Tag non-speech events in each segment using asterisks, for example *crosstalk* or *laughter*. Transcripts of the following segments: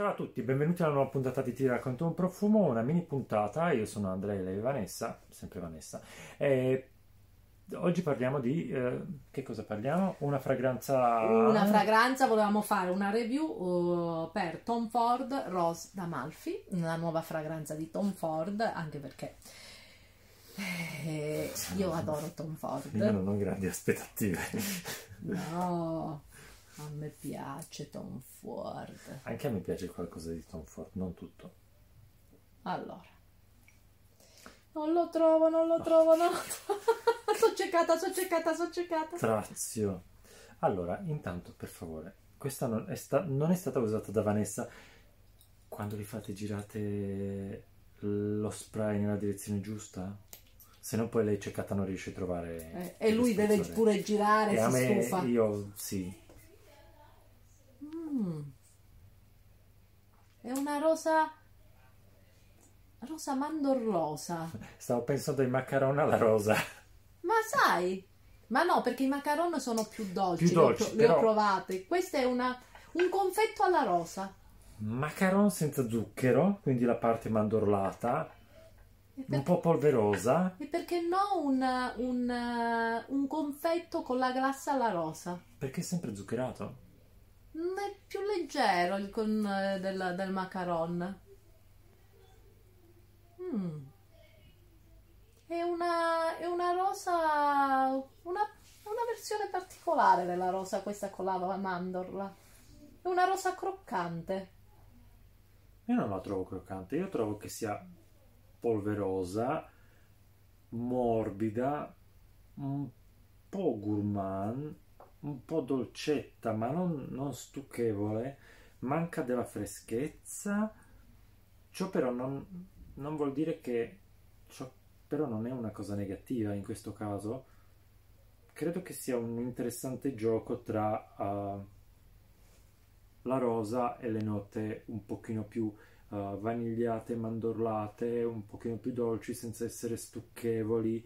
Ciao a tutti, benvenuti alla nuova puntata di Ti racconto un profumo, una mini puntata. Io sono Andrea, lei Vanessa, sempre Vanessa. E oggi parliamo di eh, che cosa parliamo? Una fragranza. Una fragranza, volevamo fare una review uh, per Tom Ford Rose d'Amalfi, una nuova fragranza di Tom Ford, anche perché eh, io adoro Tom Ford. Io non ho grandi aspettative. No. A me piace Tom Ford. Anche a me piace qualcosa di Tom Ford, non tutto. Allora. Non lo trovo, non lo trovo, non lo trovo. sono ceccata, sono ceccata, sono ceccata. Trazio. Allora, intanto, per favore, questa non è, sta- non è stata usata da Vanessa. Quando li fate girate lo spray nella direzione giusta? Se no poi lei ceccata non riesce a trovare... Eh, e lui deve pure girare, E a me, stufa. io sì. Mm. È una rosa... Rosa mandorlosa. Stavo pensando ai macaron alla rosa. Ma sai? Ma no, perché i macaron sono più dolci. Più ho dolci, pro- li, però- ho provate. Questo è una, un confetto alla rosa. Macaron senza zucchero, quindi la parte mandorlata, E, un per- po' polverosa. e perché no un, un, un confetto con la glassa alla rosa? Perché è sempre zuccherato? È più leggero il con, eh, del, del macaron. Mm. È una, è una rosa, una, una versione particolare della rosa, questa con la mandorla. È una rosa croccante. Io non la trovo croccante, io trovo che sia polverosa, morbida, un po' gourmand, un po' dolcetta, ma non, non stucchevole, manca della freschezza. Ciò però non, non vuol dire che ciò però non è una cosa negativa in questo caso. Credo che sia un interessante gioco tra eh, la rosa e le note un pochino più eh, vanigliate, mandorlate, un pochino più dolci senza essere stucchevoli.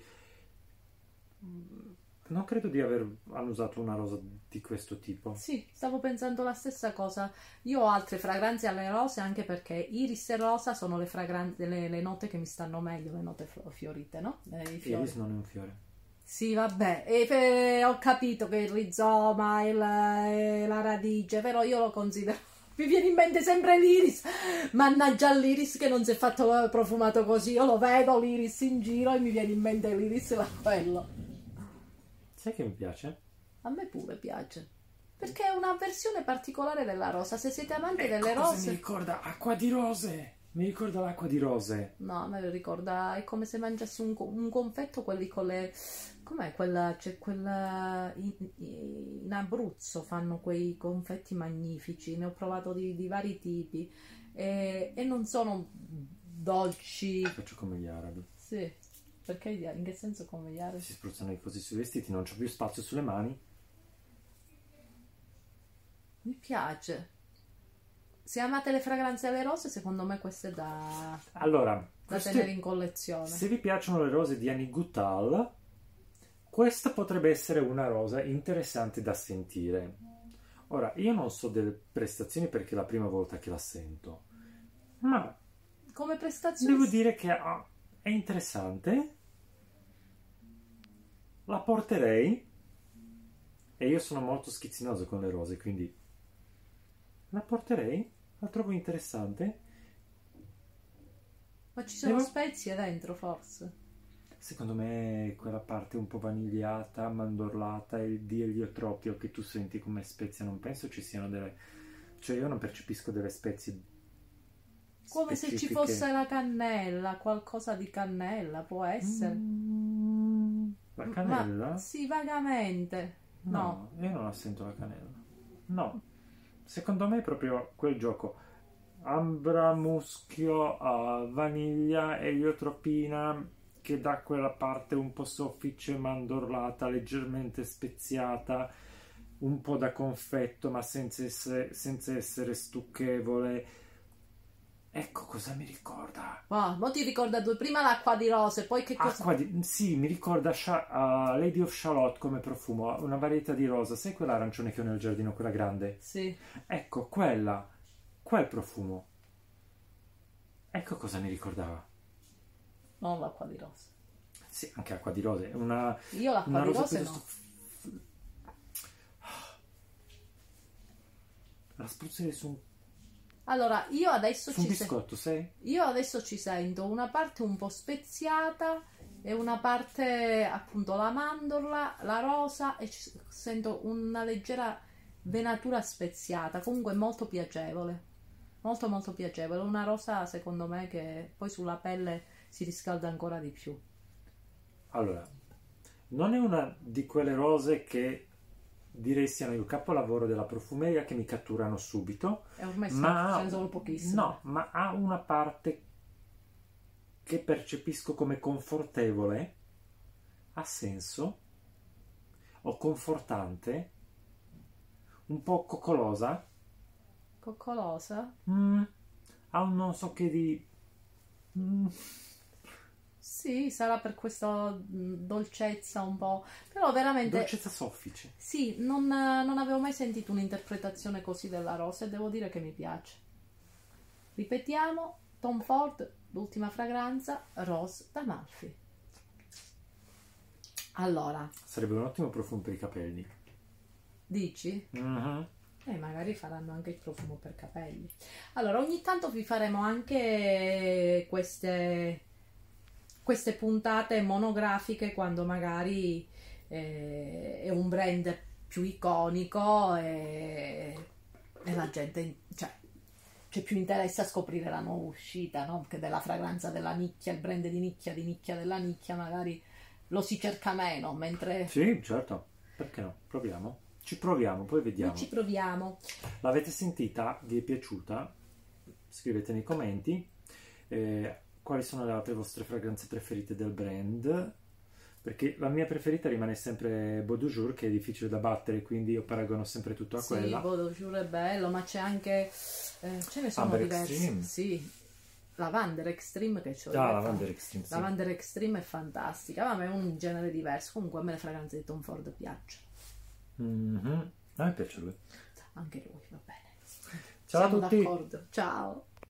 Non credo di aver annusato una rosa di questo tipo. Sì, stavo pensando la stessa cosa. Io ho altre fragranze alle rose anche perché iris e rosa sono le fragranze, le, le note che mi stanno meglio, le note fiorite, no? Iris non è un fiore. Sì, vabbè, e, eh, ho capito che il rizoma e la, e la radice, però io lo considero. *laughs* Mi viene in mente sempre l'iris. Mannaggia l'iris che non si è fatto eh, profumato così. Io lo vedo l'iris in giro e mi viene in mente l'iris e la quello. Sai che mi piace? A me pure piace. Perché è una versione particolare della rosa. Se siete amanti Ecco delle cosa rose. mi ricorda acqua di rose. Mi ricorda l'acqua di rose. No, a me lo ricorda, è come se mangiassi un, un confetto, quelli con le... Com'è quella... C'è quella... In, in Abruzzo fanno quei confetti magnifici, ne ho provato di, di vari tipi e, e non sono dolci. Faccio come gli arabi. Sì, perché in che senso come gli arabi? Si spruzzano così sui vestiti, non c'ho più spazio sulle mani. Mi piace. Se amate le fragranze alle rose, secondo me questo è da, Allora, da queste- tenere in collezione. se vi piacciono le rose di Annie Goutal, questa potrebbe essere una rosa interessante da sentire. Ora, io non so delle prestazioni perché è la prima volta che la sento, ma Come prestazioni devo dire che ah, è interessante. La porterei. E io sono molto schizzinoso con le rose, quindi la porterei. La trovo interessante. Ma ci sono Devo- spezie dentro, forse. Secondo me quella parte un po' vanigliata, mandorlata e di eliotropio che tu senti come spezia, non penso ci siano delle... Cioè io non percepisco delle spezie Come se ci specifiche. fosse la cannella, qualcosa di cannella, può essere. Mm, La cannella? Ma, sì, vagamente. No. io non la sento la cannella. No. Secondo me è proprio quel gioco. Ambra, muschio, eh, vaniglia, eliotropina che dà quella parte un po' soffice, mandorlata, leggermente speziata, un po' da confetto ma senza essere, senza essere stucchevole. Ecco cosa mi ricorda. Ah, mo ti ricorda due, prima l'acqua di rose, poi che cosa... Acqua di... Sì, mi ricorda Sha- uh, Lady of Charlotte come profumo, una varietà di rosa. Sai quella arancione che ho nel giardino, quella grande? Sì. Ecco, quella. quel profumo. Ecco cosa mi ricordava. Non l'acqua di rose. Sì, anche acqua di rose. Una, Io l'acqua una di rose piuttosto... no. La spruzzerei su un, Allora, io adesso su ci se- biscotto, sai? Io adesso ci sento una parte un po' speziata e una parte appunto la mandorla, la rosa e sento una leggera venatura speziata, comunque molto piacevole. Molto molto piacevole, una rosa secondo me che poi sulla pelle si riscalda ancora di più. Allora, non è una di quelle rose che direi siano il capolavoro della profumeria che mi catturano subito, E ormai ce ma ne sono pochissime. no, ma ha una parte che percepisco come confortevole, ha senso, o confortante, un po' coccolosa, Coccolosa? mm, ha un non so che di... mm, Sì, sarà per questa mh, dolcezza un po', però veramente dolcezza soffice. Sì, non, non avevo mai sentito un'interpretazione così della rosa e devo dire che mi piace. Ripetiamo, Tom Ford, l'ultima fragranza, Rose d'Amalfi. Allora, Sarebbe un ottimo profumo per i capelli. dici? Mhm. E magari faranno anche il profumo per capelli. Allora, ogni tanto vi faremo anche queste, queste puntate monografiche quando magari eh, è un brand più iconico e, e la gente, cioè, c'è più interesse a scoprire la nuova uscita, no? Che della fragranza della nicchia, il brand di nicchia, di nicchia della nicchia, magari lo si cerca meno, mentre Sì, certo. Perché no? Proviamo. Ci proviamo, poi noi vediamo. ci proviamo. L'avete sentita? Vi è piaciuta? Scrivete nei commenti. Eh, quali sono le altre vostre fragranze preferite del brand? Perché la mia preferita rimane sempre Beau de Jour, che è difficile da battere, quindi io paragono sempre tutto a Sì, quella. Bodo Jour è bello, ma c'è anche. eh, ce ne sono Amber diversi. Extreme. Sì, Lavander Extreme che c'ho Ah, io. Lavender Extreme, sì. Lavander Extreme è fantastica, ma è un genere diverso. Comunque a me le fragranze di Tom Ford piacciono. Mhm. A me piace lui. Anche lui, va bene. Ciao a Siamo tutti. d'accordo. Ciao.